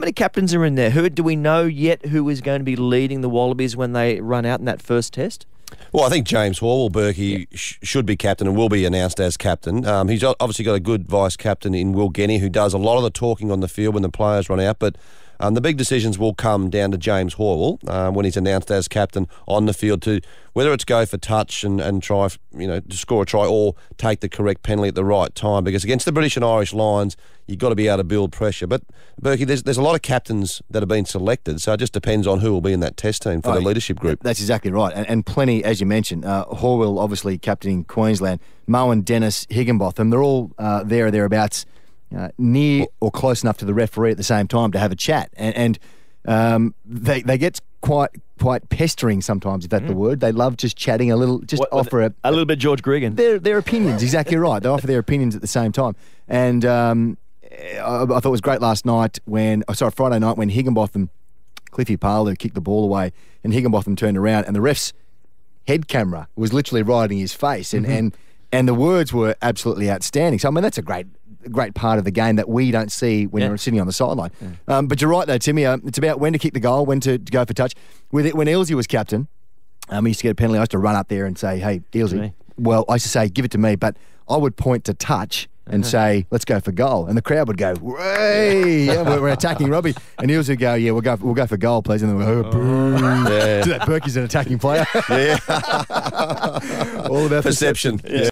many captains are in there? Who do we know yet who is going to be leading the Wallabies when they run out in that first test? Well, I think James Horwill Burkey yeah. sh- should be captain and will be announced as captain. Um, he's obviously got a good vice captain in Will Genia, who does a lot of the talking on the field when the players run out. But um, the big decisions will come down to James Horwill um, when he's announced as captain on the field to whether it's go for touch and, and try, you know, to score a try or take the correct penalty at the right time. Because against the British and Irish Lions, you've got to be able to build pressure. But, Burkey, there's, there's a lot of captains that have been selected, so it just depends on who will be in that test team for oh, the leadership group. That's exactly right. And, and plenty, as you mentioned, uh, Horwill obviously captaining Queensland, Mowen Dennis, Higginbotham, they're all uh, there or thereabouts uh, near or close enough to the referee at the same time to have a chat. And, and um, they, they get quite quite pestering sometimes, if that's mm. the word. They love just chatting a little, just what, offer a, a little bit George Gregan. Their, their opinions, exactly right. They offer their opinions at the same time. And um, I, I, thought it was great last night when, oh, sorry, Friday night when Higginbotham, Cliffy Palu kicked the ball away and Higginbotham turned around and the ref's head camera was literally right in his face. And, mm-hmm. and, and the words were absolutely outstanding. So, I mean, that's a great great part of the game that we don't see when yeah. you're sitting on the sideline. Yeah. Um, but you're right, though, Timmy. Uh, it's about when to kick the goal, when to, to go for touch. With it, when Ealesy was captain, um, he used to get a penalty. I used to run up there and say, "Hey, Ealesy." Well, I used to say, "Give it to me," but I would point to touch and uh-huh. say, "Let's go for goal," and the crowd would go, "Way, yeah, we're, we're, attacking Robbie," and Ealesy would go, "Yeah, we'll go, we'll go for goal, please," and then we'll go, "Boo!" Oh, yeah. that Burkey's an attacking player. yeah, all about perception. perception. Yeah.